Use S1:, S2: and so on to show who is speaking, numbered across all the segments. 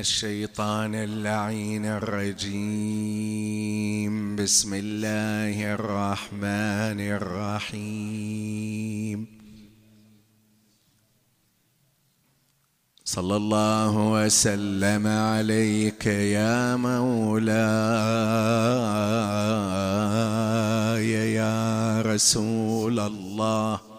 S1: الشيطان اللعين الرجيم. بسم الله الرحمن الرحيم. صلى الله وسلم عليك يا مولاي يا رسول الله.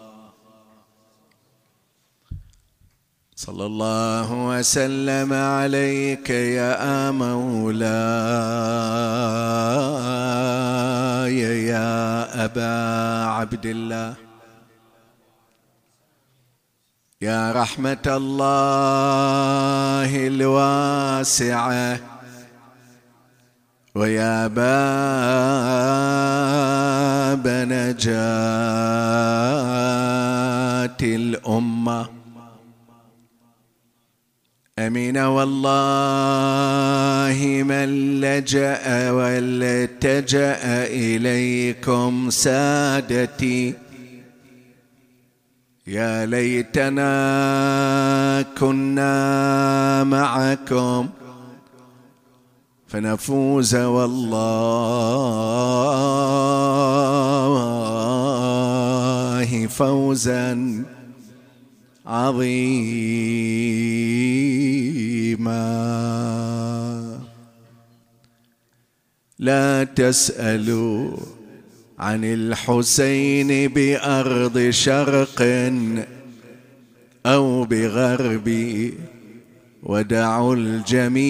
S1: صلى الله وسلم عليك يا مولاي يا أبا عبد الله يا رحمة الله الواسعة ويا باب نجاة الأمة. أمين والله من لجأ والتجأ إليكم سادتي. يا ليتنا كنا معكم فنفوز والله فوزا. عظيما لا تسألوا عن الحسين بأرض شرق أو بغرب ودعوا الجميع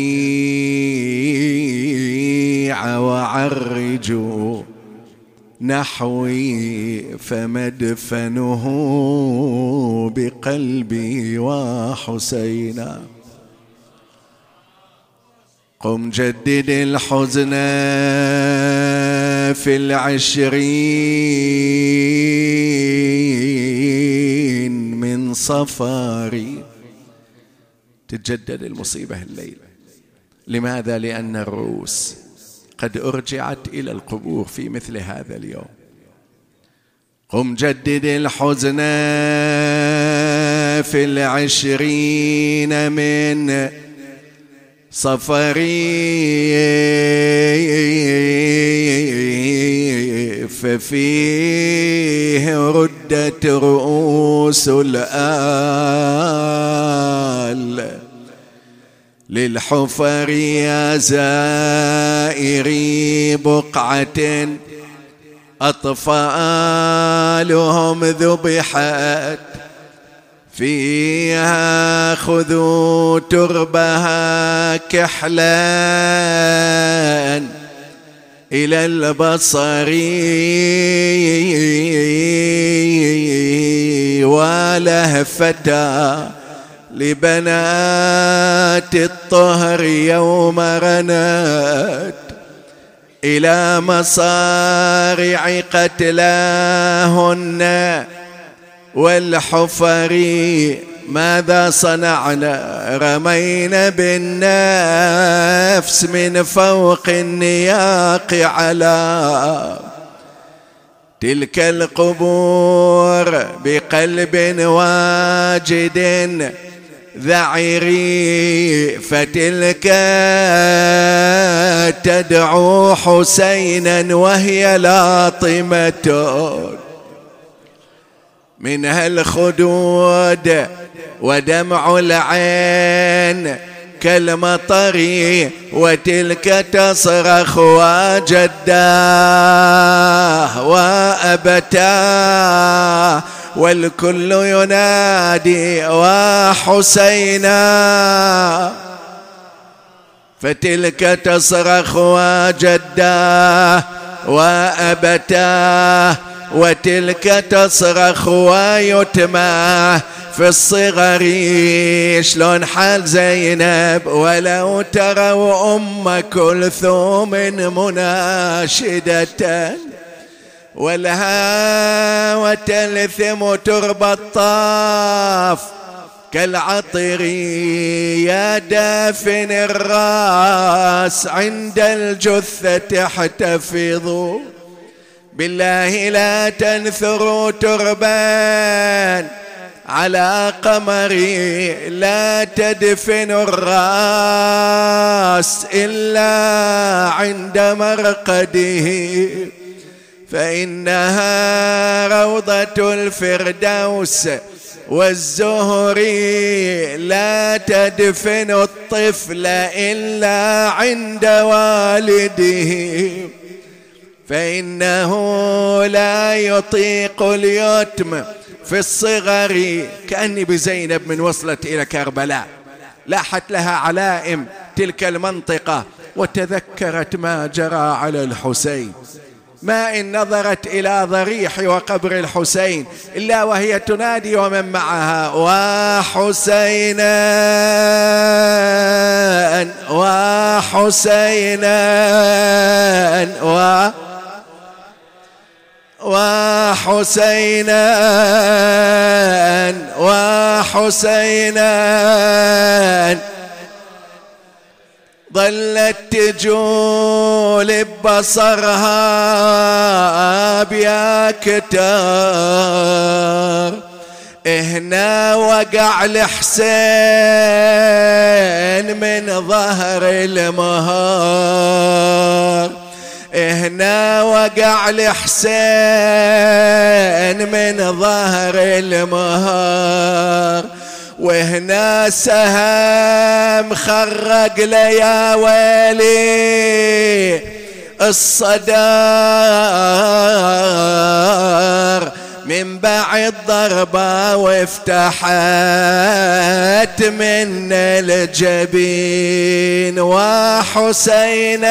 S1: وعرجوا نحوي فمدفنه بقلبي وحسينا. قم جدد الحزن في العشرين من صفاري. تتجدد المصيبة الليلة لماذا؟ لأن الرؤوس قد أرجعت إلى القبور في مثل هذا اليوم. قم جدد الحزن في العشرين من صفري ففيه ردت رؤوس الآل للحفر يا زائري بقعة أطفالهم ذبحت فيها خذوا تربها كحلا إلى البصر ولهفتا لبنات الطهر يوم رنت إلى مصارع قتلاهن. والحفر ماذا صنعنا؟ رمينا بالنفس من فوق النياق على تلك القبور بقلب واجد. ذعري فتلك تدعو حسينا وهي لاطمة. منها الخدود ودمع العين كالمطر وتلك تصرخ وجداه وأبتاه. والكل ينادي وحسينا. فتلك تصرخ وجداه وأبتاه وتلك تصرخ ويتمى. في الصغر شلون حال زينب ولو تروا أم كلثوم مناشدة. والها وتلثم تربى الطاف كالعطر يا دافن الراس عند الجثة احتفظوا بالله لا تنثروا تربان على قمري لا تدفن الراس إلا عند مرقده. فإنها روضة الفردوس والزهر لا تدفن الطفل إلا عند والده. فإنه لا يطيق اليتم في الصغر. كأني بزينب من وصلت إلى كربلاء. لاحت لها علائم تلك المنطقة وتذكرت ما جرى على الحسين. ما إن نظرت إلى ضريح وقبر الحسين إلا وهي تنادي ومن معها وحسينا وحسينا و وحسينا وحسينا. ظلت تجول ببصرها بيا كتار هنا وقع الحسين من ظهر المهار. هنا وقع الحسين من ظهر المهار. وهنا سهم خرق ليا ويلي. الصدار من بعد ضربة وافتحت من الجبين. وحسينا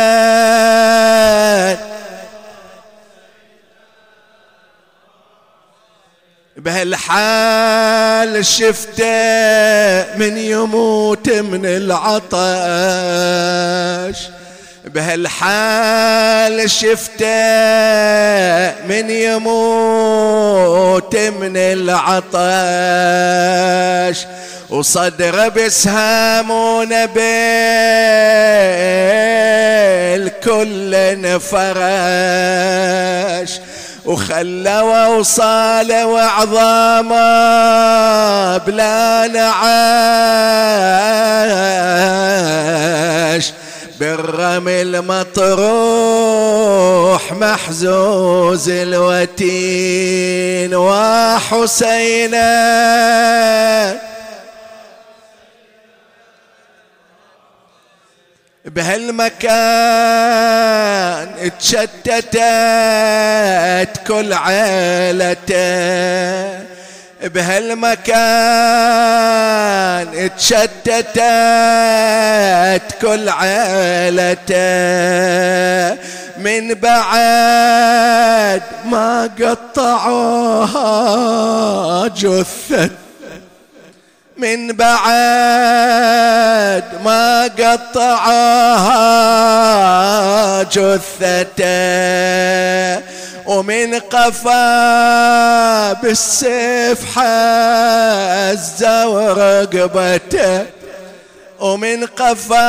S1: بهالحال شفته من يموت من العطش. بهالحال شفته من يموت من العطش. وصدره بسهام ونبيل كل انفرش وخلى وصاله وعظامه بلا نعاش. بالرمل مطروح محزوز الوتين وحسينا بهالمكان تشتتت كل عيلته. بهالمكان تشتتت كل عيلته. من بعد ما قطعوها جثة من بعد ما قطعوها جثته ومن قفا بالسيف حز ورقبته ومن قفا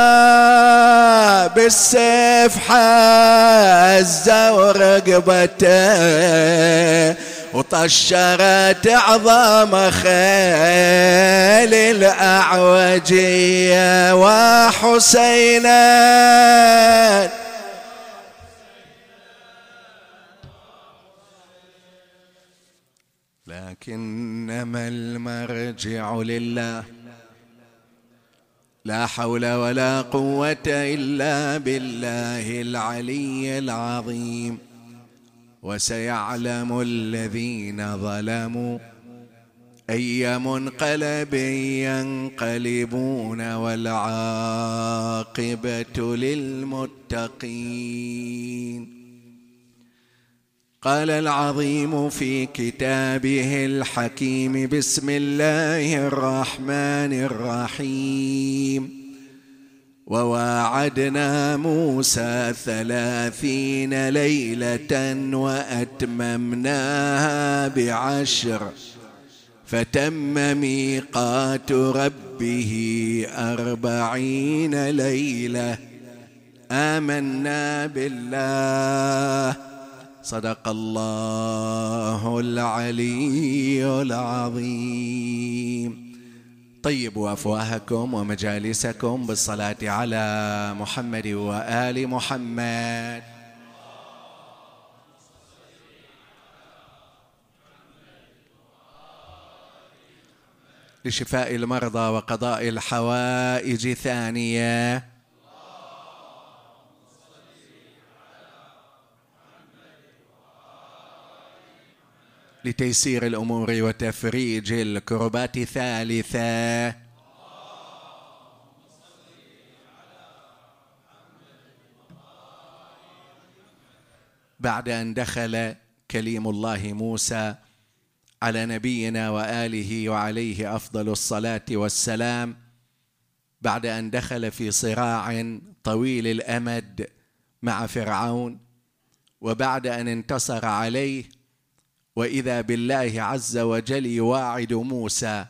S1: بالسيف حز ورقبته وطشرت عظام خيل الأعوجية وحسينا. لكنما المرجع لله لا حول ولا قوة إلا بالله العلي العظيم. وسيعلم الذين ظلموا أي منقلب ينقلبون والعاقبة للمتقين. قال العظيم في كتابه الحكيم بسم الله الرحمن الرحيم. وواعدنا موسى ثلاثين ليلة وأتممناها بعشر. فتم ميقات ربه أربعين ليلة. آمنا بالله. صدق الله العلي العظيم. طيبوا افواهكم ومجالسكم بالصلاة على محمد وآل محمد. لشفاء المرضى وقضاء الحوائج ثانية. لتيسير الأمور وتفريج الكربات ثالثه بعد أن دخل كليم الله موسى على نبينا وآله وعليه أفضل الصلاة والسلام بعد أن دخل في صراع طويل الأمد مع فرعون وبعد أن انتصر عليه وإذا بالله عز وجل يواعد موسى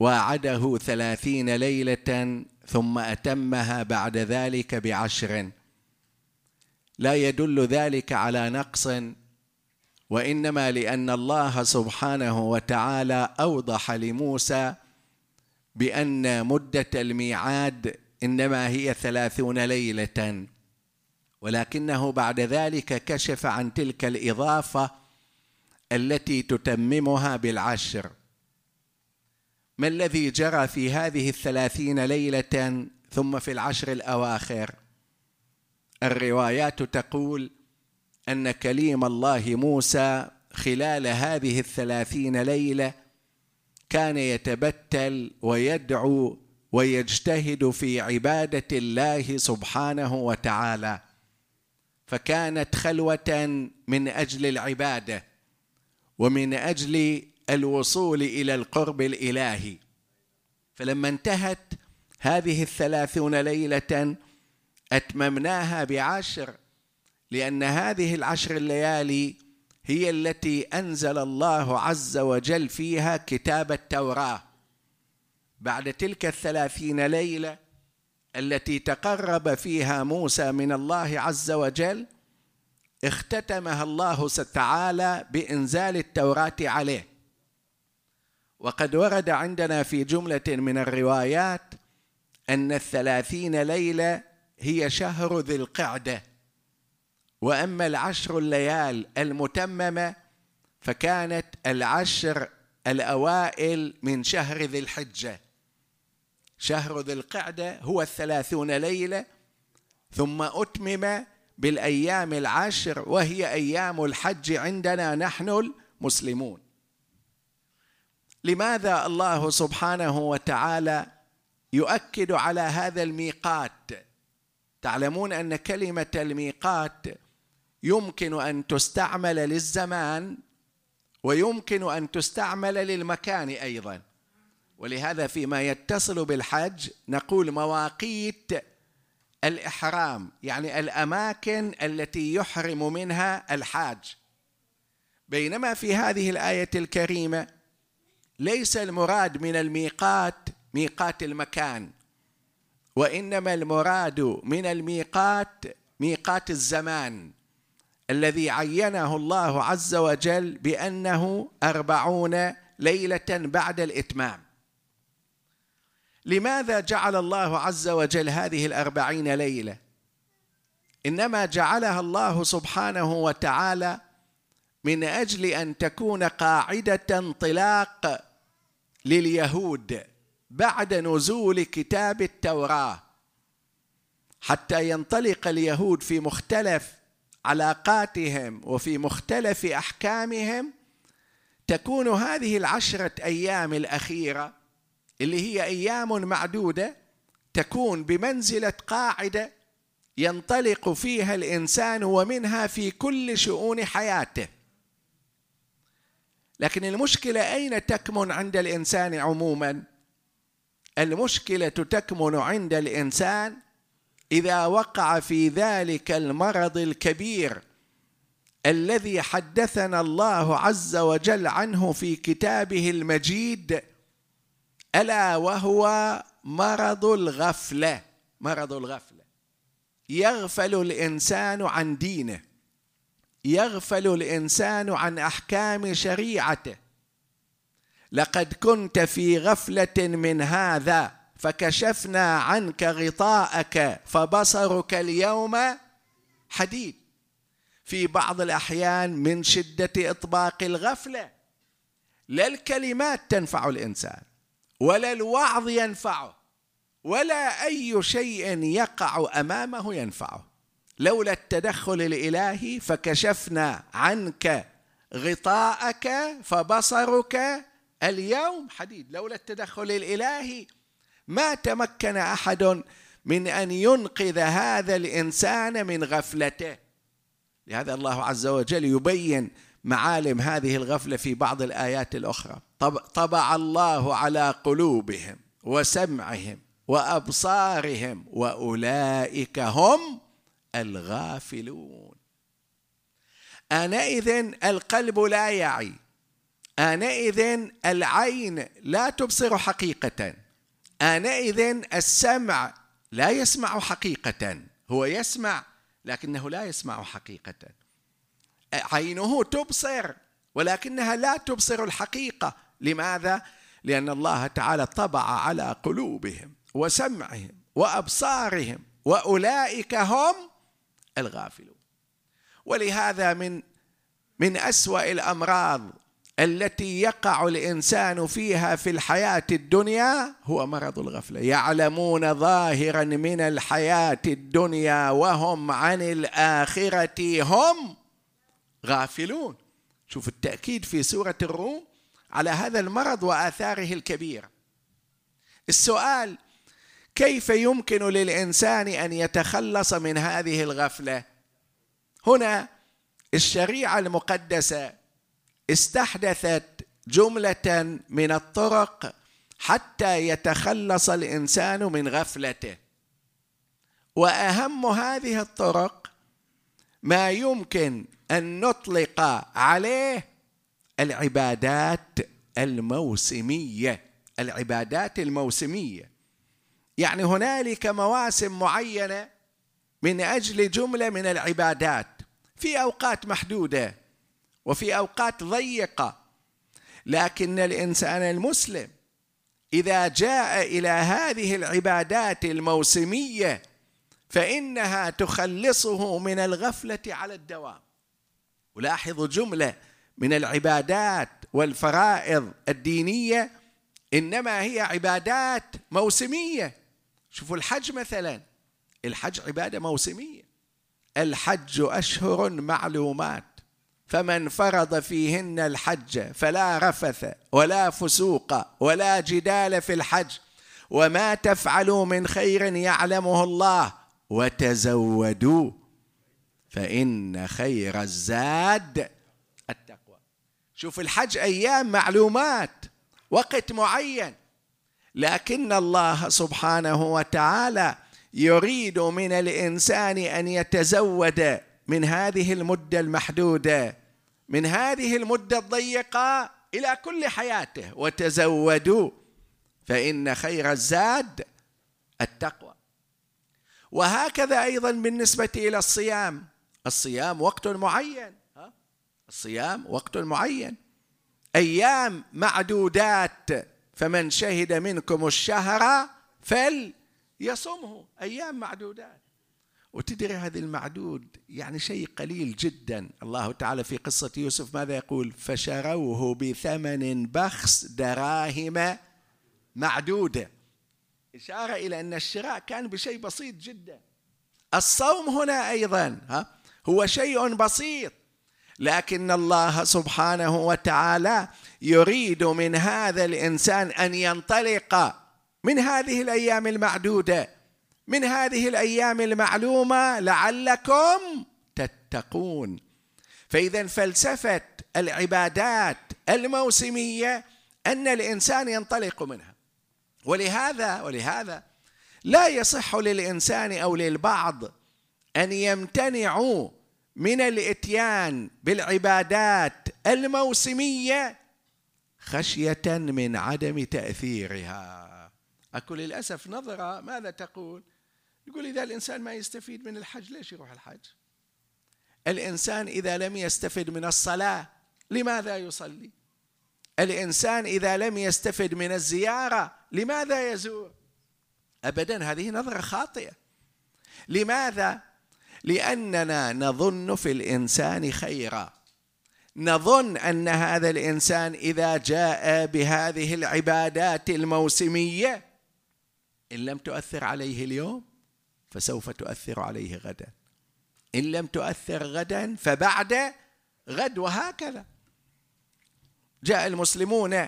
S1: واعده ثلاثين ليلة ثم أتمها بعد ذلك بعشر. لا يدل ذلك على نقص وإنما لأن الله سبحانه وتعالى أوضح لموسى بأن مدة الميعاد إنما هي ثلاثون ليلة ولكنه بعد ذلك كشف عن تلك الإضافة التي تتممها بالعشر. ما الذي جرى في هذه الثلاثين ليلة ثم في العشر الأواخر؟ الروايات تقول أن كليم الله موسى خلال هذه الثلاثين ليلة كان يتبتل ويدعو ويجتهد في عبادة الله سبحانه وتعالى فكانت خلوة من أجل العبادة. ومن أجل الوصول إلى القرب الإلهي. فلما انتهت هذه الثلاثون ليلة أتممناها بعشر لأن هذه العشر الليالي هي التي أنزل الله عز وجل فيها كتاب التوراة. بعد تلك الثلاثين ليلة التي تقرب فيها موسى من الله عز وجل اختتمها الله تعالى بإنزال التوراة عليه. وقد ورد عندنا في جملة من الروايات أن الثلاثين ليلة هي شهر ذي القعدة. وأما العشر الليال المتممة فكانت العشر الأوائل من شهر ذي الحجة. شهر ذي القعدة هو الثلاثون ليلة ثم أتمم بالأيام العشر وهي أيام الحج عندنا نحن المسلمون. لماذا الله سبحانه وتعالى يؤكد على هذا الميقات؟ تعلمون أن كلمة الميقات يمكن أن تستعمل للزمان ويمكن أن تستعمل للمكان أيضا. ولهذا فيما يتصل بالحج نقول مواقيت الإحرام يعني الأماكن التي يحرم منها الحاج. بينما في هذه الآية الكريمة ليس المراد من الميقات ميقات المكان وإنما المراد من الميقات ميقات الزمان الذي عينه الله عز وجل بأنه أربعون ليلة بعد الإتمام. لماذا جعل الله عز وجل هذه الأربعين ليلة؟ إنما جعلها الله سبحانه وتعالى من أجل أن تكون قاعدة انطلاق لليهود بعد نزول كتاب التوراة حتى ينطلق اليهود في مختلف علاقاتهم وفي مختلف أحكامهم تكون هذه العشرة أيام الأخيرة اللي هي أيام معدودة تكون بمنزلة قاعدة ينطلق فيها الإنسان ومنها في كل شؤون حياته. لكن المشكلة أين تكمن عند الإنسان عموما؟ المشكلة تكمن عند الإنسان إذا وقع في ذلك المرض الكبير الذي حدثنا الله عز وجل عنه في كتابه المجيد ألا وهو مرض الغفلة مرض الغفلة. يغفل الإنسان عن دينه يغفل الإنسان عن أحكام شريعته. لقد كنت في غفلة من هذا فكشفنا عنك غطاءك فبصرك اليوم حديد. في بعض الأحيان من شدة إطباق الغفلة لا الكلمات تنفع الإنسان. ولا الوعظ ينفعه ولا أي شيء يقع أمامه ينفعه. لولا التدخل الإلهي فكشفنا عنك غطاءك فبصرك اليوم. حديد لولا التدخل الإلهي ما تمكن أحد من أن ينقذ هذا الإنسان من غفلته. لهذا الله عز وجل يبين معالم هذه الغفلة في بعض الآيات الأخرى. طبع الله على قلوبهم وسمعهم وأبصارهم وأولئك هم الغافلون. آنئذ القلب لا يعي. آنئذ العين لا تبصر حقيقة. آنئذ السمع لا يسمع حقيقة. هو يسمع لكنه لا يسمع حقيقة. عينه تبصر ولكنها لا تبصر الحقيقة. لماذا؟ لأن الله تعالى طبع على قلوبهم وسمعهم وأبصارهم وأولئك هم الغافلون. ولهذا من من أسوأ الأمراض التي يقع الإنسان فيها في الحياة الدنيا هو مرض الغفلة. يعلمون ظاهرا من الحياة الدنيا وهم عن الآخرة هم غافلون. شوف التأكيد في سورة الروم على هذا المرض وآثاره الكبيره السؤال كيف يمكن للإنسان أن يتخلص من هذه الغفلة؟ هنا الشريعة المقدسة استحدثت جملة من الطرق حتى يتخلص الإنسان من غفلته. وأهم هذه الطرق ما يمكن أن نطلق عليه العبادات الموسمية العبادات الموسمية. يعني هنالك مواسم معينة من أجل جملة من العبادات. في أوقات محدودة وفي أوقات ضيقة. لكن الإنسان المسلم إذا جاء إلى هذه العبادات الموسمية فإنها تخلصه من الغفلة على الدوام. ولاحظوا جملة من العبادات والفرائض الدينية إنما هي عبادات موسمية. شوفوا الحج مثلا. الحج عبادة موسمية. الحج أشهر معلومات. فمن فرض فيهن الحج فلا رفث ولا فسوق ولا جدال في الحج وما تفعلوا من خير يعلمه الله وتزودوا. فإن خير الزاد التقوى. شوف الحج أيام معلومات وقت معين. لكن الله سبحانه وتعالى يريد من الإنسان أن يتزود من هذه المدة المحدودة من هذه المدة الضيقة إلى كل حياته. وتزودوا فإن خير الزاد التقوى. وهكذا أيضا بالنسبة إلى الصيام. الصيام وقت معين. الصيام وقت معين. أيام معدودات فمن شهد منكم الشهر فليصمه أيام معدودات. وتدري هذا المعدود يعني شيء قليل جدا. الله تعالى في قصة يوسف ماذا يقول؟ فشروه بثمن بخس دراهم معدودة إشارة إلى أن الشراء كان بشيء بسيط جدا. الصوم هنا أيضا ها؟ هو شيء بسيط. لكن الله سبحانه وتعالى يريد من هذا الإنسان أن ينطلق من هذه الأيام المعدودة من هذه الأيام المعلومة لعلكم تتقون. فإذا فلسفة العبادات الموسمية أن الإنسان ينطلق منها. ولهذا ولهذا لا يصح للإنسان أو للبعض أن يمتنعوا من الإتيان بالعبادات الموسمية خشية من عدم تأثيرها. اكو للأسف نظرة ماذا تقول؟ يقول إذا الإنسان ما يستفيد من الحج ليش يروح الحج؟ الإنسان إذا لم يستفد من الصلاة لماذا يصلي؟ الإنسان إذا لم يستفد من الزيارة لماذا يزور؟ ابدا هذه نظرة خاطئة. لماذا لأننا نظن في الإنسان خيرا. نظن أن هذا الإنسان إذا جاء بهذه العبادات الموسمية إن لم تؤثر عليه اليوم فسوف تؤثر عليه غدا. إن لم تؤثر غدا فبعد غد وهكذا. جاء المسلمون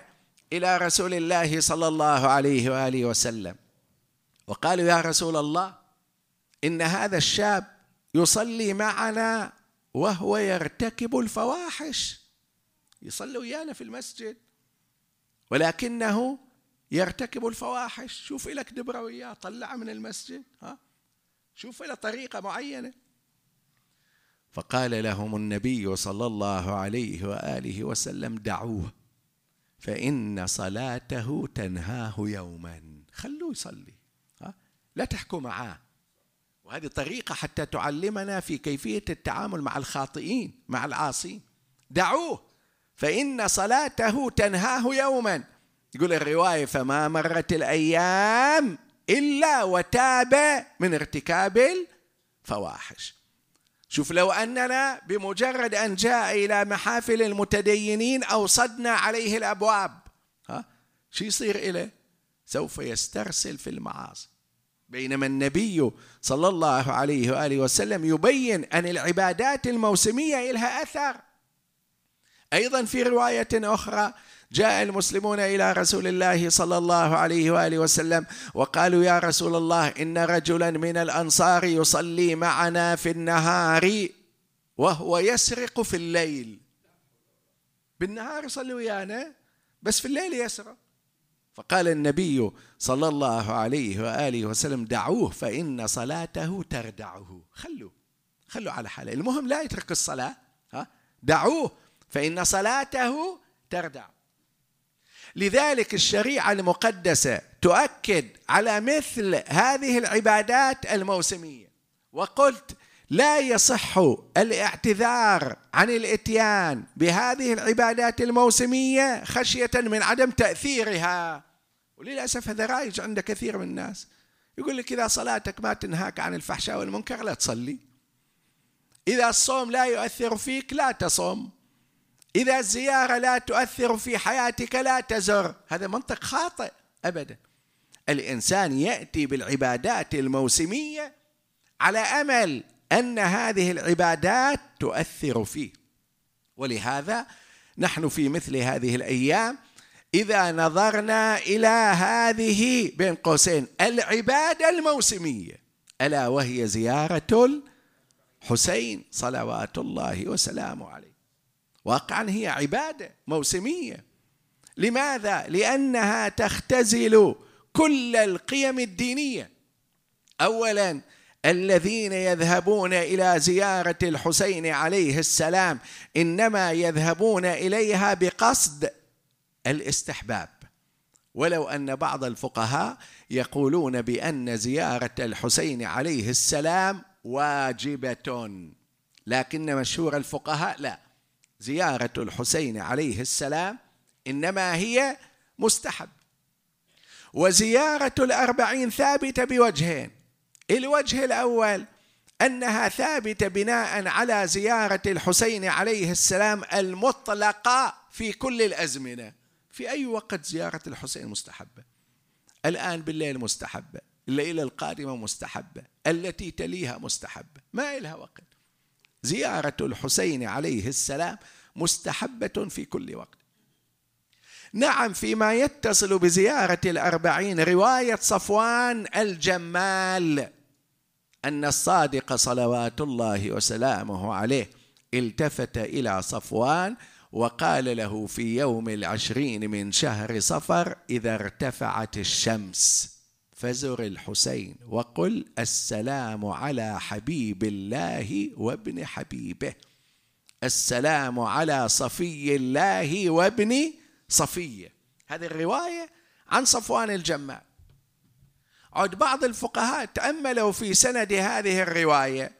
S1: إلى رسول الله صلى الله عليه وآله وسلم وقالوا يا رسول الله إن هذا الشاب يصلي معنا وهو يرتكب الفواحش. يصلي ويانا في المسجد. ولكنه يرتكب الفواحش. شوف لك دبرة وياه طلعه من المسجد ها؟ شوف له طريقة معينة. فقال لهم النبي صلى الله عليه وآله وسلم دعوه فإن صلاته تنهاه يوما. خلوه يصلي ها؟ لا تحكوا معاه. وهذه طريقة حتى تعلمنا في كيفية التعامل مع الخاطئين مع العاصين. دعوه فإن صلاته تنهاه يوما. يقول الرواية فما مرت الأيام إلا وتاب من ارتكاب الفواحش. شوف لو أننا بمجرد أن جاء إلى محافل المتدينين أوصدنا عليه الأبواب ها شو يصير إليه؟ سوف يسترسل في المعاصي. بينما النبي صلى الله عليه وآله وسلم يبين أن العبادات الموسمية لها أثر. أيضا في رواية أخرى جاء المسلمون إلى رسول الله صلى الله عليه وآله وسلم وقالوا يا رسول الله إن رجلا من الأنصار يصلي معنا في النهار وهو يسرق في الليل. بالنهار يصلي ويانا بس في الليل يسرق. فقال النبي صلى الله عليه وآله وسلم دعوه فإن صلاته تردعه. خلوه خلوا على حالة. المهم لا يترك الصلاة ها؟ دعوه فإن صلاته تردع. لذلك الشريعة المقدسة تؤكد على مثل هذه العبادات الموسمية. وقلت لا يصح الاعتذار عن الإتيان بهذه العبادات الموسمية خشية من عدم تأثيرها. وللأسف هذا رايج عند كثير من الناس. يقول لك إذا صلاتك ما تنهاك عن الفحشاء والمنكر لا تصلي. إذا الصوم لا يؤثر فيك لا تصوم. إذا الزيارة لا تؤثر في حياتك لا تزر. هذا منطق خاطئ ابدا. الإنسان يأتي بالعبادات الموسمية على أمل أن هذه العبادات تؤثر فيه. ولهذا نحن في مثل هذه الأيام إذا نظرنا إلى هذه بين قوسين العبادة الموسمية ألا وهي زيارة الحسين صلوات الله وسلامه عليه. واقعا هي عبادة موسمية. لماذا؟ لأنها تختزل كل القيم الدينية. اولا الذين يذهبون إلى زيارة الحسين عليه السلام إنما يذهبون إليها بقصد الاستحباب. ولو أن بعض الفقهاء يقولون بأن زيارة الحسين عليه السلام واجبة لكن مشهور الفقهاء لا. زيارة الحسين عليه السلام إنما هي مستحب. وزيارة الأربعين ثابتة بوجهين الوجه الأول أنها ثابتة بناء على زيارة الحسين عليه السلام المطلقة في كل الأزمنة. في أي وقت زيارة الحسين مستحبة؟ الآن بالليل مستحبة الليلة القادمة مستحبة التي تليها مستحبة. ما لها وقت. زيارة الحسين عليه السلام مستحبة في كل وقت. نعم فيما يتصل بزيارة الأربعين رواية صفوان الجمال أن الصادق صلوات الله وسلامه عليه التفت إلى صفوان وقال له في يوم العشرين من شهر صفر إذا ارتفعت الشمس فزر الحسين وقل السلام على حبيب الله وابن حبيبه السلام على صفي الله وابن صفية. هذه الرواية عن صفوان الجمال. عد بعض الفقهاء تأملوا في سند هذه الرواية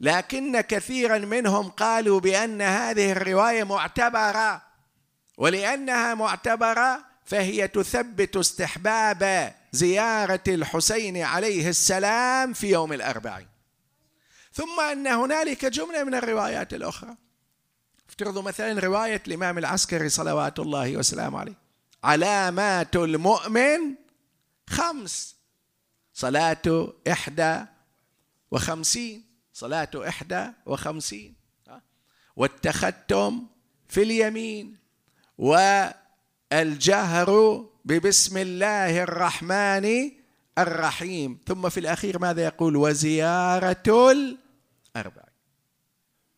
S1: لكن كثيرا منهم قالوا بأن هذه الرواية معتبرة ولأنها معتبرة فهي تثبت استحباب زيارة الحسين عليه السلام في يوم الأربعين. ثم أن هنالك جملة من الروايات الأخرى. افترضوا مثلا رواية الإمام العسكري صلوات الله وسلامه عليه. علامات المؤمن خمس. صلاة إحدى وخمسين. صلاة إحدى وخمسين. والتختم في اليمين. والجهر ببسم الله الرحمن الرحيم. ثم في الأخير ماذا يقول؟ وزيارة الأربعين.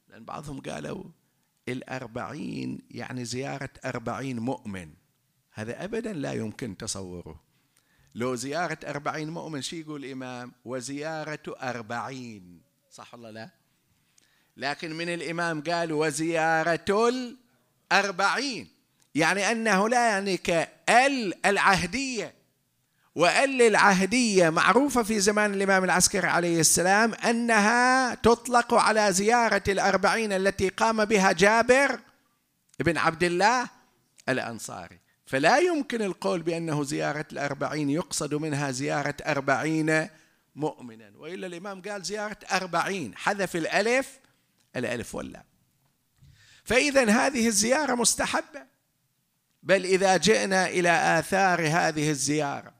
S1: لأن بعضهم قالوا الأربعين يعني زيارة أربعين مؤمن. هذا أبدا لا يمكن تصوره. لو زيارة أربعين مؤمن شي يقول الإمام؟ وزيارة أربعين. صح ولا لا؟ لكن من الإمام قال وزيارة الأربعين. يعني أنه لا يعني العهدية. وال العهدية معروفة في زمان الإمام العسكري عليه السلام أنها تطلق على زيارة الأربعين التي قام بها جابر بن عبد الله الأنصاري. فلا يمكن القول بأنه زيارة الأربعين يقصد منها زيارة أربعين مؤمنا. وإلا الإمام قال زيارة أربعين حذف الألف الألف واللام. فإذا هذه الزيارة مستحبة. بل إذا جئنا إلى آثار هذه الزيارة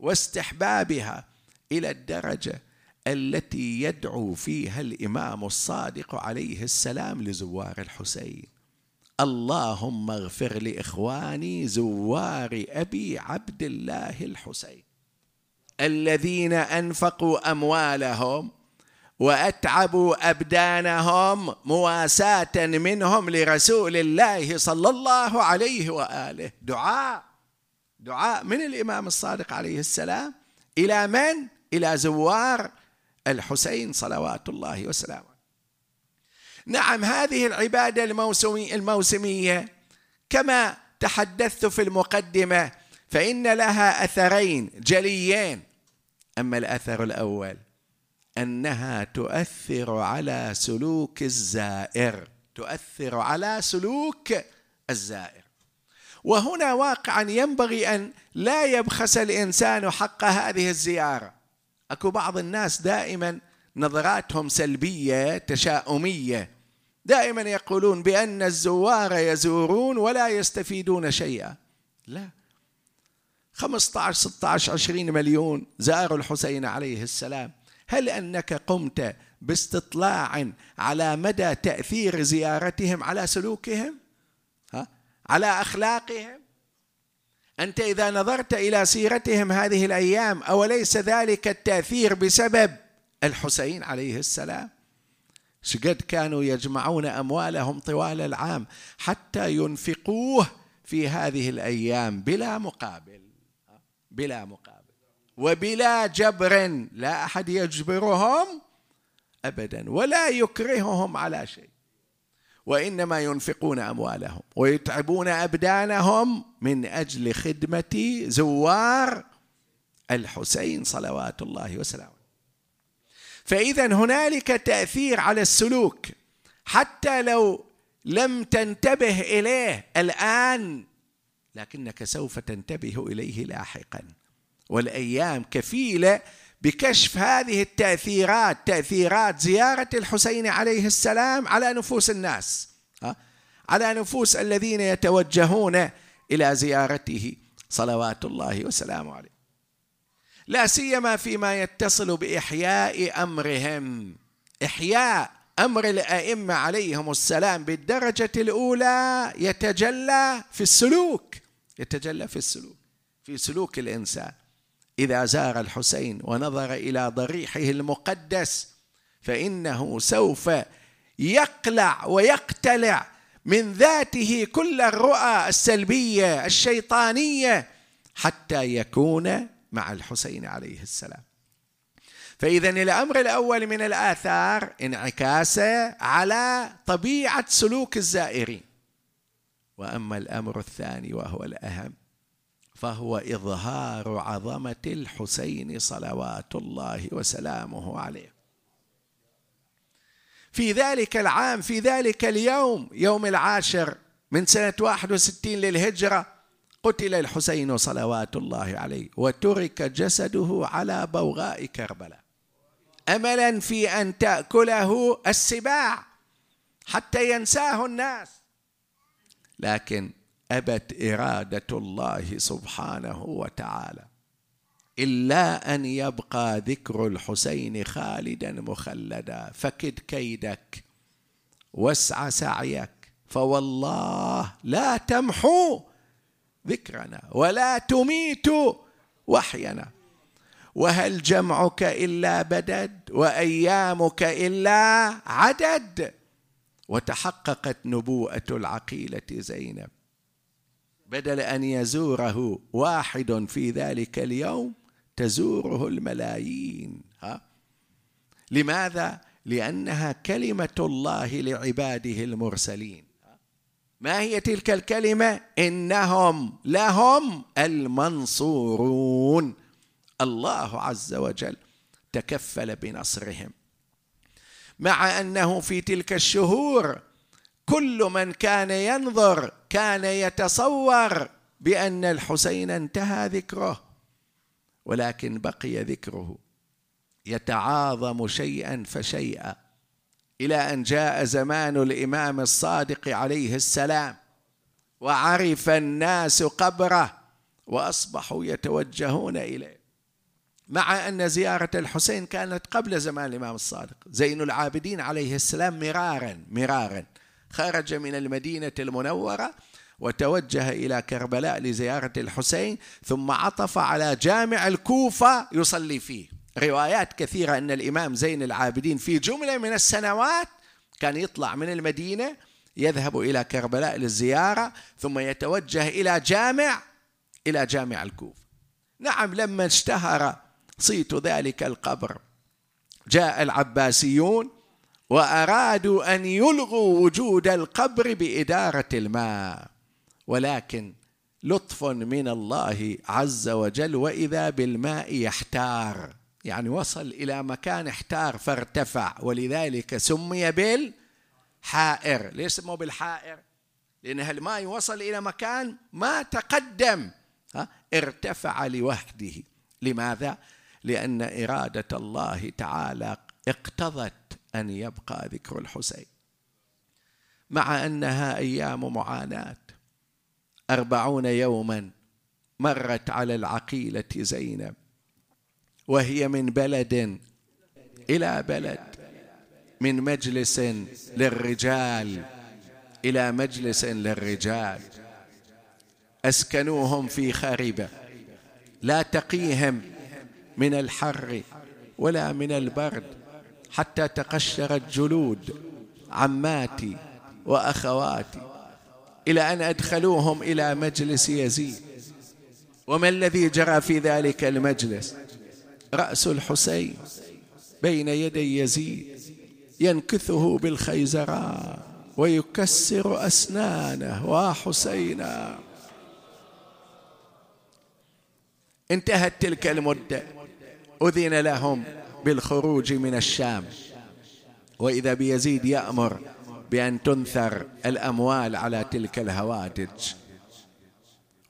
S1: واستحبابها إلى الدرجة التي يدعو فيها الإمام الصادق عليه السلام لزوار الحسين. اللهم اغفر لإخواني زوار أبي عبد الله الحسين الذين أنفقوا أموالهم وأتعبوا أبدانهم مواساة منهم لرسول الله صلى الله عليه وآله. دعاء. دعاء من الإمام الصادق عليه السلام إلى من؟ إلى زوار الحسين صلوات الله وسلامه. نعم هذه العبادة الموسمي الموسمية كما تحدثت في المقدمة فإن لها أثرين جليين. أما الأثر الأول أنها تؤثر على سلوك الزائر. تؤثر على سلوك الزائر. وهنا واقعا ينبغي أن لا يبخس الإنسان حق هذه الزيارة. أكو بعض الناس دائما نظراتهم سلبية تشاؤمية. دائما يقولون بأن الزوار يزورون ولا يستفيدون شيئا. لا. 15 16 20 مليون زاروا الحسين عليه السلام. هل أنك قمت باستطلاع على مدى تأثير زيارتهم على سلوكهم؟ على أخلاقهم. أنت إذا نظرت إلى سيرتهم هذه الأيام أوليس ذلك التأثير بسبب الحسين عليه السلام؟ شقد كانوا يجمعون أموالهم طوال العام حتى ينفقوه في هذه الأيام بلا مقابل بلا مقابل وبلا جبر لا أحد يجبرهم ابدا ولا يكرههم على شيء. وإنما ينفقون أموالهم ويتعبون أبدانهم من أجل خدمة زوار الحسين صلوات الله وسلامه. فاذا هنالك تأثير على السلوك. حتى لو لم تنتبه إليه الآن لكنك سوف تنتبه إليه لاحقا. والأيام كفيلة بكشف هذه التأثيرات تأثيرات زيارة الحسين عليه السلام على نفوس الناس على نفوس الذين يتوجهون إلى زيارته. صلوات الله وسلامه عليه. لا سيما فيما يتصل بإحياء أمرهم. إحياء أمر الأئمة عليهم السلام بالدرجة الأولى يتجلى في السلوك يتجلى في السلوك في سلوك الإنسان. إذا زار الحسين ونظر إلى ضريحه المقدس فإنه سوف يقلع ويقتلع من ذاته كل الرؤى السلبية الشيطانية حتى يكون مع الحسين عليه السلام. فإذا الأمر الأول من الآثار انعكاسه على طبيعة سلوك الزائرين. وأما الأمر الثاني وهو الأهم فهو إظهار عظمة الحسين صلوات الله وسلامه عليه. في ذلك العام في ذلك اليوم يوم العاشر من سنة 61 للهجرة قتل الحسين صلوات الله عليه وترك جسده على بوغاء كربلاء. املا في أن تأكله السباع حتى ينساه الناس. لكن أبت إرادة الله سبحانه وتعالى إلا أن يبقى ذكر الحسين خالدا مخلدا فكد كيدك واسع سعيك فوالله لا تمحو ذكرنا ولا تميت وحينا. وهل جمعك إلا بدد وأيامك إلا عدد؟ وتحققت نبوءة العقيلة زينب. بدل أن يزوره واحد في ذلك اليوم تزوره الملايين. ها؟ لماذا؟ لأنها كلمة الله لعباده المرسلين. ما هي تلك الكلمة؟ إنهم لهم المنصورون. الله عز وجل تكفل بنصرهم. مع أنه في تلك الشهور كل من كان ينظر كان يتصور بأن الحسين انتهى ذكره ولكن بقي ذكره يتعاظم شيئا فشيئا إلى أن جاء زمان الإمام الصادق عليه السلام وعرف الناس قبره وأصبحوا يتوجهون إليه. مع أن زيارة الحسين كانت قبل زمان الإمام الصادق زين العابدين عليه السلام مرارا مرارا. خرج من المدينة المنورة وتوجه إلى كربلاء لزيارة الحسين ثم عطف على جامع الكوفة يصلي فيه. روايات كثيرة أن الإمام زين العابدين في جملة من السنوات كان يطلع من المدينة يذهب إلى كربلاء للزيارة ثم يتوجه إلى جامع إلى جامع الكوفة. نعم لما اشتهر صيت ذلك القبر جاء العباسيون وأرادوا أن يلغوا وجود القبر بإدارة الماء. ولكن لطف من الله عز وجل وإذا بالماء يحتار يعني وصل إلى مكان احتار فارتفع ولذلك سمي بالحائر. ليش سموه بالحائر؟ لأن الماء وصل إلى مكان ما تقدم. ها؟ ارتفع لوحده. لماذا؟ لأن إرادة الله تعالى اقتضت أن يبقى ذكر الحسين مع أنها أيام معاناة. أربعون يوما مرت على العقيلة زينب وهي من بلد إلى بلد من مجلس للرجال إلى مجلس للرجال. أسكنوهم في خربه لا تقيهم من الحر ولا من البرد. حتى تقشرت جلود عماتي وأخواتي إلى أن أدخلوهم إلى مجلس يزيد. وما الذي جرى في ذلك المجلس؟ رأس الحسين بين يدي يزيد ينكثه بالخيزراء ويكسر أسنانه. وحسينا انتهت تلك المدة أذن لهم بالخروج من الشام. وإذا بيزيد يأمر بأن تنثر الأموال على تلك الهوادج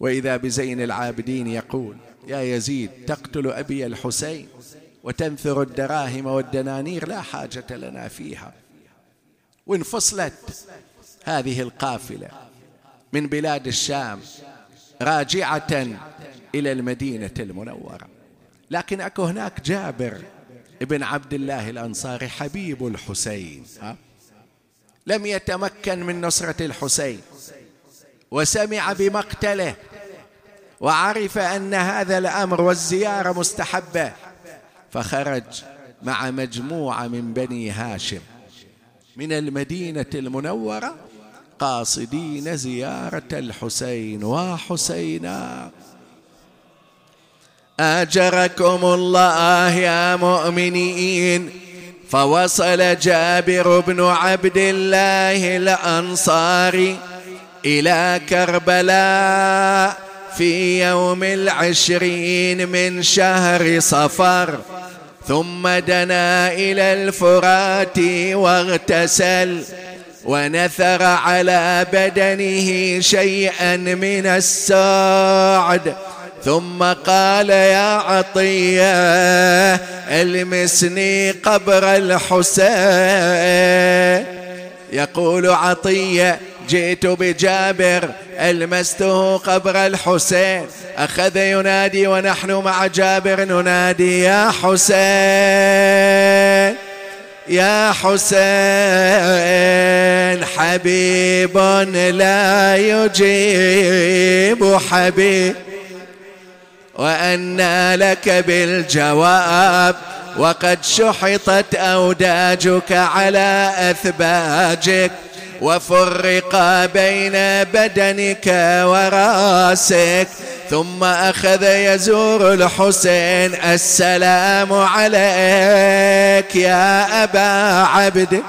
S1: وإذا بزين العابدين يقول يا يزيد تقتل أبي الحسين وتنثر الدراهم والدنانير لا حاجة لنا فيها. وانفصلت هذه القافلة من بلاد الشام راجعة إلى المدينة المنورة. لكن أكو هناك جابر ابن عبد الله الأنصاري حبيب الحسين ها؟ لم يتمكن من نصرة الحسين وسمع بمقتله وعرف أن هذا الأمر والزيارة مستحبة فخرج مع مجموعة من بني هاشم من المدينة المنورة قاصدين زيارة الحسين وحسينا أجركم الله يا مؤمنين. فوصل جابر بن عبد الله الانصاري إلى كربلاء في يوم العشرين من شهر صفر. ثم دنا إلى الفرات واغتسل ونثر على بدنه شيئا من السعد. ثم قال يا عطية المسني قبر الحسين. يقول عطية جئت بجابر المسته قبر الحسين. أخذ ينادي ونحن مع جابر ننادي يا حسين يا حسين حبيب لا يجيب حبيب. وأنى لك بالجواب وقد شحطت أوداجك على أثباجك وفرق بين بدنك ورأسك ثم أخذ يزور الحسين السلام عليك يا أبا عبد.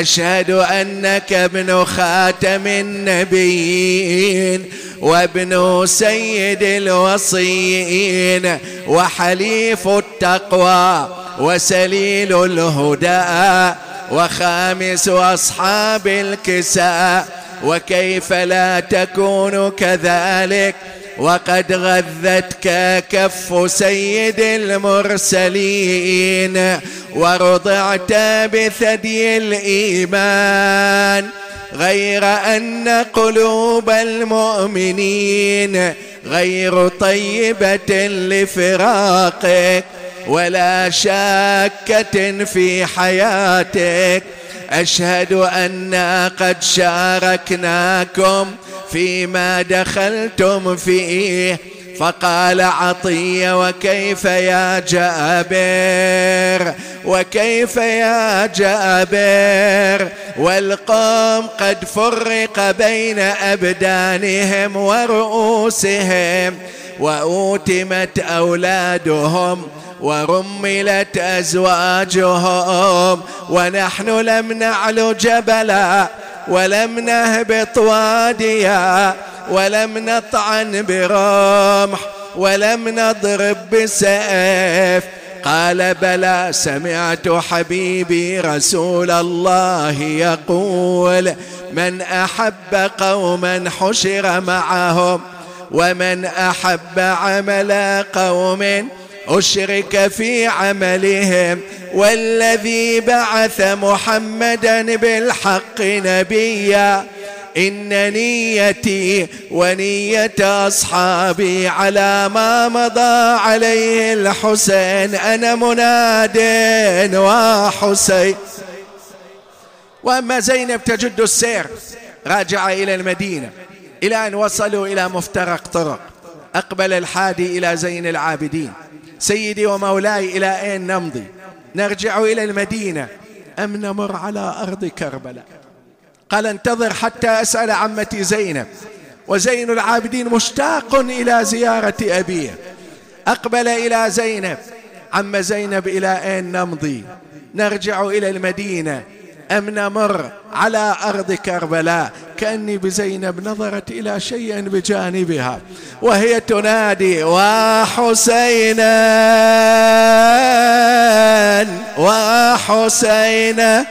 S1: أشهد أنك ابن خاتم النبيين وابن سيد الوصيين وحليف التقوى وسليل الهدى وخامس أصحاب الكساء وكيف لا تكون كذلك وقد غذتك كف سيد المرسلين ورضعت بثدي الإيمان غير أن قلوب المؤمنين غير طيبة لفراقك ولا شاكة في حياتك أشهد أنا قد شاركناكم فيما دخلتم فيه. فقال عطية وكيف يا جابر؟ وكيف يا جابر؟ والقوم قد فرق بين أبدانهم ورؤوسهم وأوتمت أولادهم ورملت أزواجهم ونحن لم نعلو جبلا ولم نهبط واديا ولم نطعن برمح ولم نضرب بسيف. قال بلى سمعت حبيبي رسول الله يقول من أحب قوما حشر معهم ومن أحب عمل قوم أشرك في عملهم والذي بعث محمدا بالحق نبيا. إن نيتي ونية أصحابي على ما مضى عليه الحسين. أنا مناد وحسين. وأما زينب تجد السير راجع إلى المدينة. إلى أن وصلوا إلى مفترق طرق. أقبل الحادي إلى زين العابدين. سيدي ومولاي إلى أين نمضي؟ نرجع إلى المدينة. أم نمر على أرض كربلاء؟ قال انتظر حتى أسأل عمتي زينب. وزين العابدين مشتاق إلى زيارة أبيه. أقبل إلى زينب. عم زينب إلى أين نمضي؟ نرجع إلى المدينة. أم نمر على أرض كربلاء؟ كأني بزينب نظرت إلى شيء بجانبها وهي تنادي وحسينا وحسينا.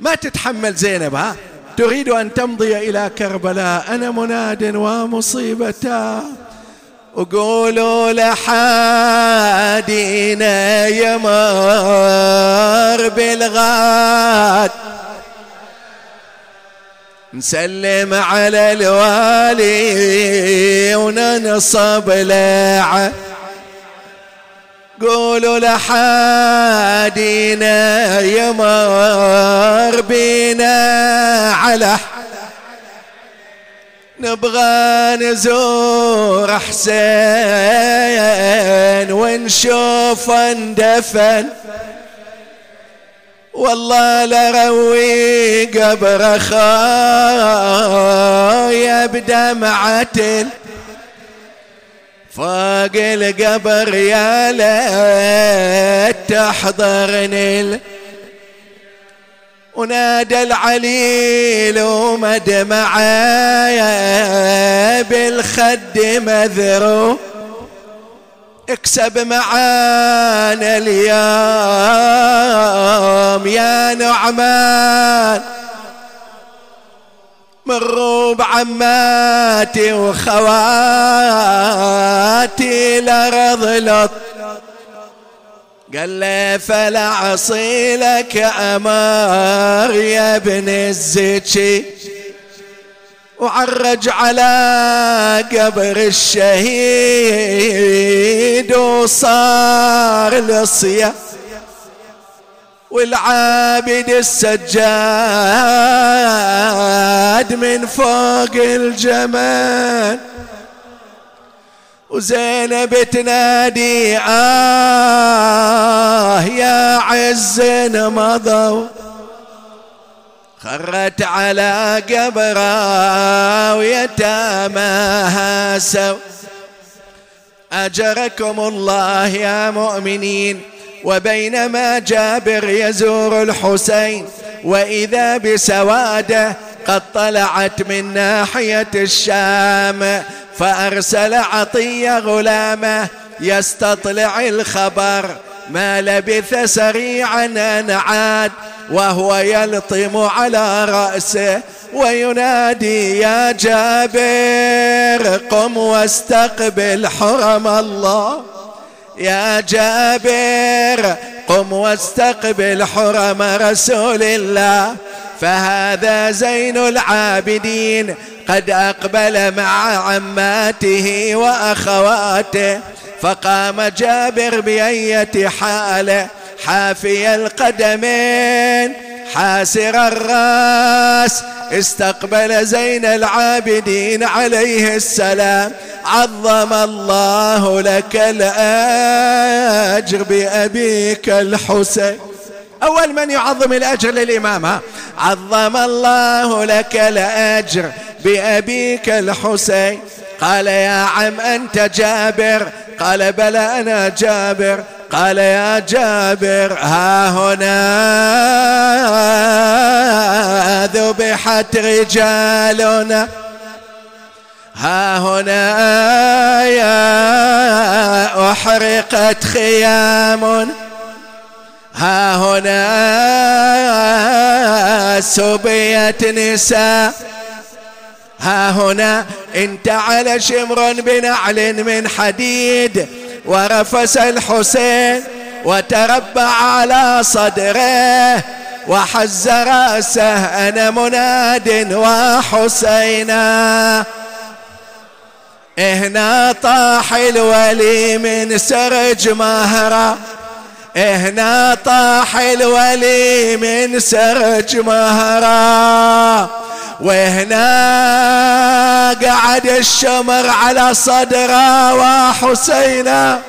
S1: ما تتحمل زينب ها؟ تريد أن تمضي إلى كربلاء. أنا مناد ومصيبتا وقولوا لحادينا يمر بالغاد. نسلم على الوالي وننصب لعه قولوا لحادينا يمر بينا على. نبغى نزور حسين ونشوف اندفن والله لروي قبر خايا بدمعة فوق القبر يا ليت تحضرني ونادى العليل ومدمعه بالخد مذرو اكسب معانا اليوم يا نعمان. مروا بعماتي وخواتي لرض لط قال لي فلا عصي لك أمر يا ابن الزكي وعرج على قبر الشهيد وصار لصيا والعابد السجاد من فوق الجمال. وزينب تنادي آه يا عز مضوا خرت على قبره ويتاماها سو أجركم الله يا مؤمنين وبينما جابر يزور الحسين وإذا بسواده قد طلعت من ناحية الشام فأرسل عطية غلامه يستطلع الخبر. ما لبث سريعا أن عاد وهو يلطم على رأسه وينادي يا جابر قم واستقبل حرم الله. يا جابر قم واستقبل حرم رسول الله. فهذا زين العابدين قد أقبل مع عماته وأخواته. فقام جابر بأية حاله حافي القدمين. حاسر الراس استقبل زين العابدين عليه السلام. عظم الله لك الأجر بأبيك الحسين. أول من يعظم الأجر للإمام ها؟ عظم الله لك الأجر بأبيك الحسين. قال يا عم أنت جابر. قال بلى أنا جابر. قال يا جابر ها هنا ذبحت رجالنا. ها هنا يا أحرقت خيام ها هنا سبيت نساء. ها هنا انت على شمر بنعل من حديد ورفس الحسين وتربع على صدره وحز راسه أنا مناد وحسينا. هنا طاح الولي من سرج مهرة هنا طاح الولي من سرج مهره وهنا قعد الشمر على صدره وحسينا.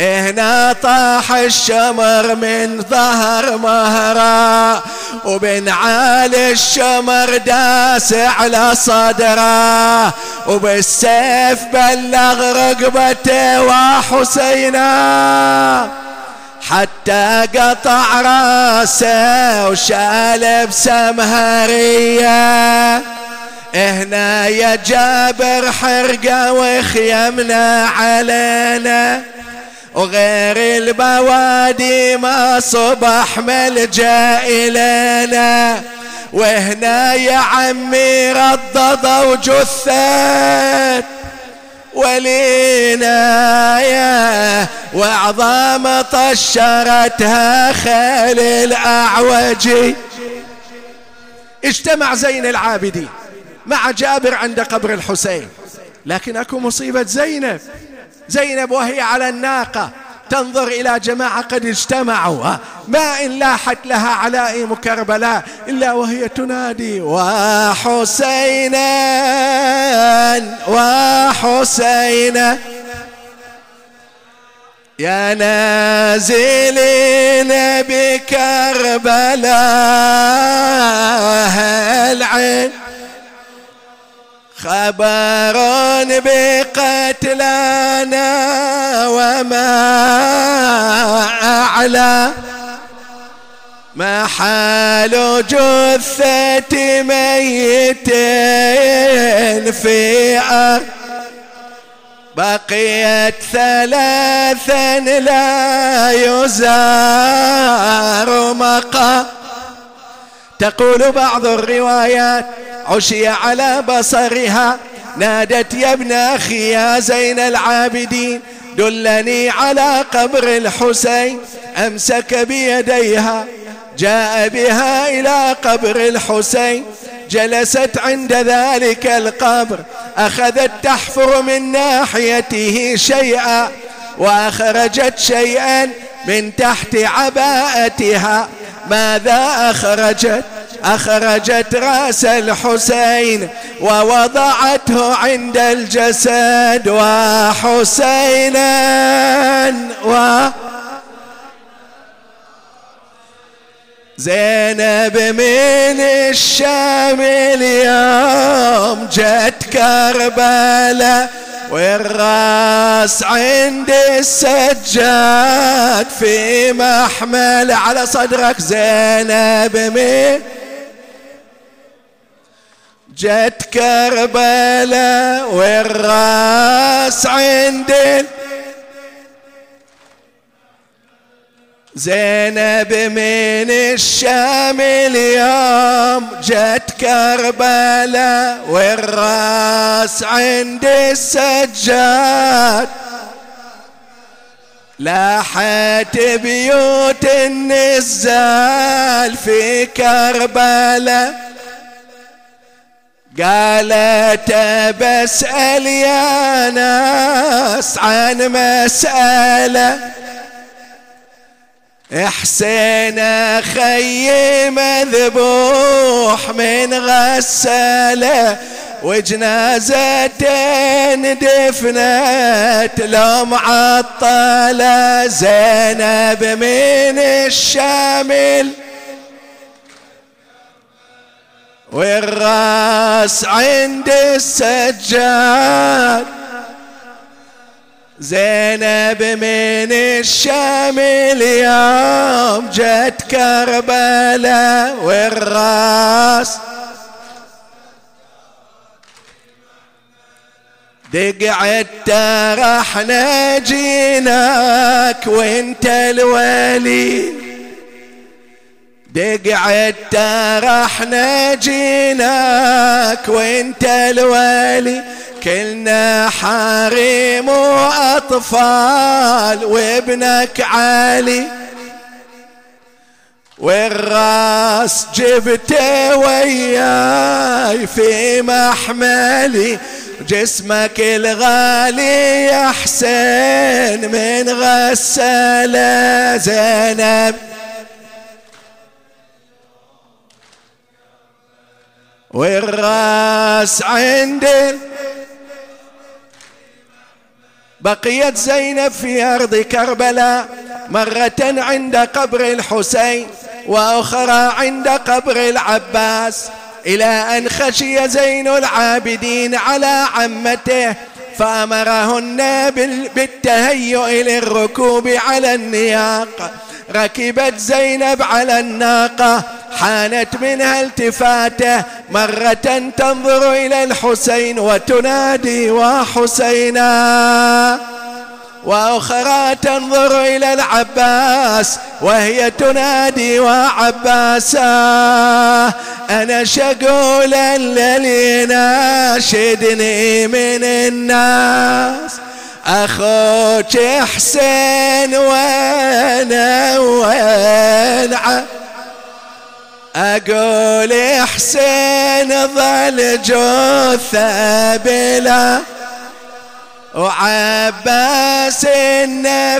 S1: هنا طاح الشمر من ظهر مهرا وبن عالي الشمر داس على صدره وبالسيف بلغ رقبته وحسينا. حتى قطع راسه وشال بسمهرية. هنا يا جابر حرقة وخيمنا علينا. وغير البوادي ما صبح ملجأ إلينا وهنا يا عمي ردضوا جثات ولينا يا وعظام طشرتها خيل الأعوجي اجتمع زين العابدين مع جابر عند قبر الحسين. لكن أكو مصيبة زينب. زينب وهي على الناقة. تنظر إلى جماعة قد اجتمعوا ما إن لاحت لها علائم كربلاء إلا وهي تنادي وحسينا وحسينا يا نازلين بكربلاء العين خبر بقتلنا وما أعلى. ما حال جثة ميت في أرض بقيت ثلاثا لا يزار مقام. تقول بعض الروايات عشي على بصرها. نادت يا ابن أخي يا زين العابدين دلني على قبر الحسين أمسك بيديها جاء بها إلى قبر الحسين. جلست عند ذلك القبر أخذت تحفر من ناحيته شيئا وأخرجت شيئا من تحت عباءتها. ماذا أخرجت؟ أخرجت رأس الحسين ووضعته عند الجسد وحسينا و زينب من الشام اليوم جت كربلاء والراس عند السجاد في محمل على صدرك زينب من جت كربلاء والراس عند زينب من الشام اليوم جت كربلاء والرأس عند السجاد. لاحت بيوت النزال في كربلاء. قالت بسأل يا ناس عن مسألة. حسين خي مذبوح من غسالة وجنازتين دفنت لو معطلة زينب من الشامل. والراس عند السجاد زينب من الشام اليوم جت كربلاء والراس. دقعت رحنا جيناك وانت الولي. دقعت رحنا جيناك وانت الولي. كلنا حريم وأطفال وابنك علي. والرأس جبته وياي في محملي. جسمك الغالي يا حسين من غسالة زينب. والرأس عند بقيت زينب في أرض كربلاء مرة عند قبر الحسين وأخرى عند قبر العباس إلى أن خشي زين العابدين على عمته فأمرهن بالتهيؤ للركوب على النياق. ركبت زينب على الناقة حانت منها التفاتة. مرة تنظر إلى الحسين وتنادي وحسينا وأخرى تنظر إلى العباس وهي تنادي وعباسا أنا شقول الذي ناشدني من الناس. أخوك حسين وأنا وين أقول حسين ظل جثة بلا. وعباس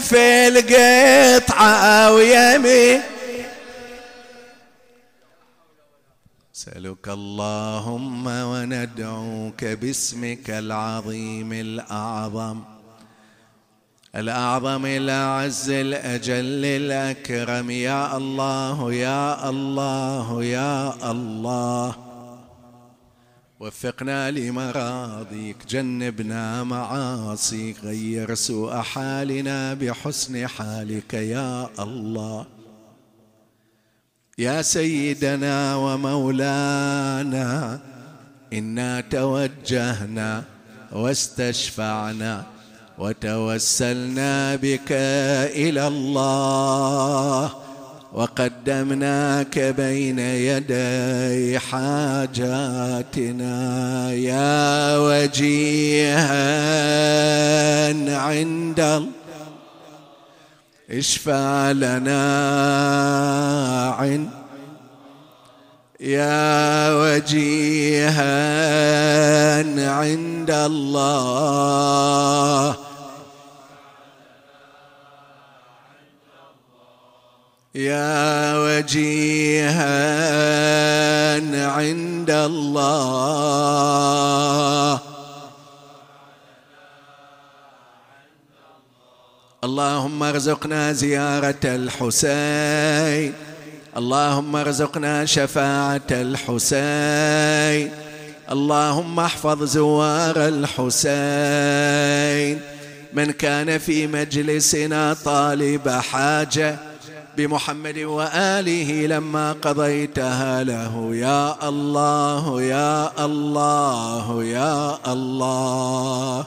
S1: في القطعة ويمين نسألك اللهم وندعوك باسمك العظيم الأعظم. الأعظم الأعز الأجل الأكرم. يا الله يا الله يا الله. وفقنا لمراضيك جنبنا معاصيك غير سوء حالنا بحسن حالك. يا الله. يا سيدنا ومولانا إنا توجهنا واستشفعنا. وتوسلنا بك إلى الله وقدمناك بين يدي حاجاتنا. يا وجيها عند الله اشفع لنا عند. يا وجيها عند الله يا وجيها عند الله. اللهم ارزقنا زيارة الحسين. اللهم ارزقنا شفاعة الحسين. اللهم احفظ زوار الحسين. من كان في مجلسنا طالب حاجة بمحمد وآله لما قضيتها له. يا الله يا الله يا الله.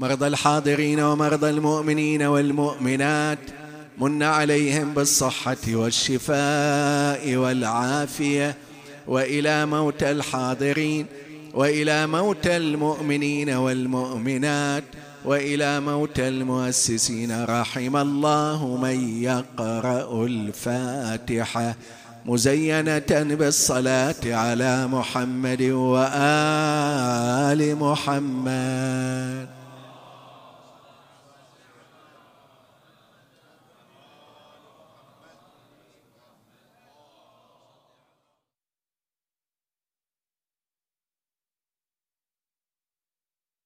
S1: مرضى الحاضرين ومرضى المؤمنين والمؤمنات من عليهم بالصحة والشفاء والعافية. وإلى موتى الحاضرين وإلى موتى المؤمنين والمؤمنات وإلى موتى المؤسسين. رحم الله من يقرأ الفاتحة مزينة بالصلاة على محمد وآل محمد.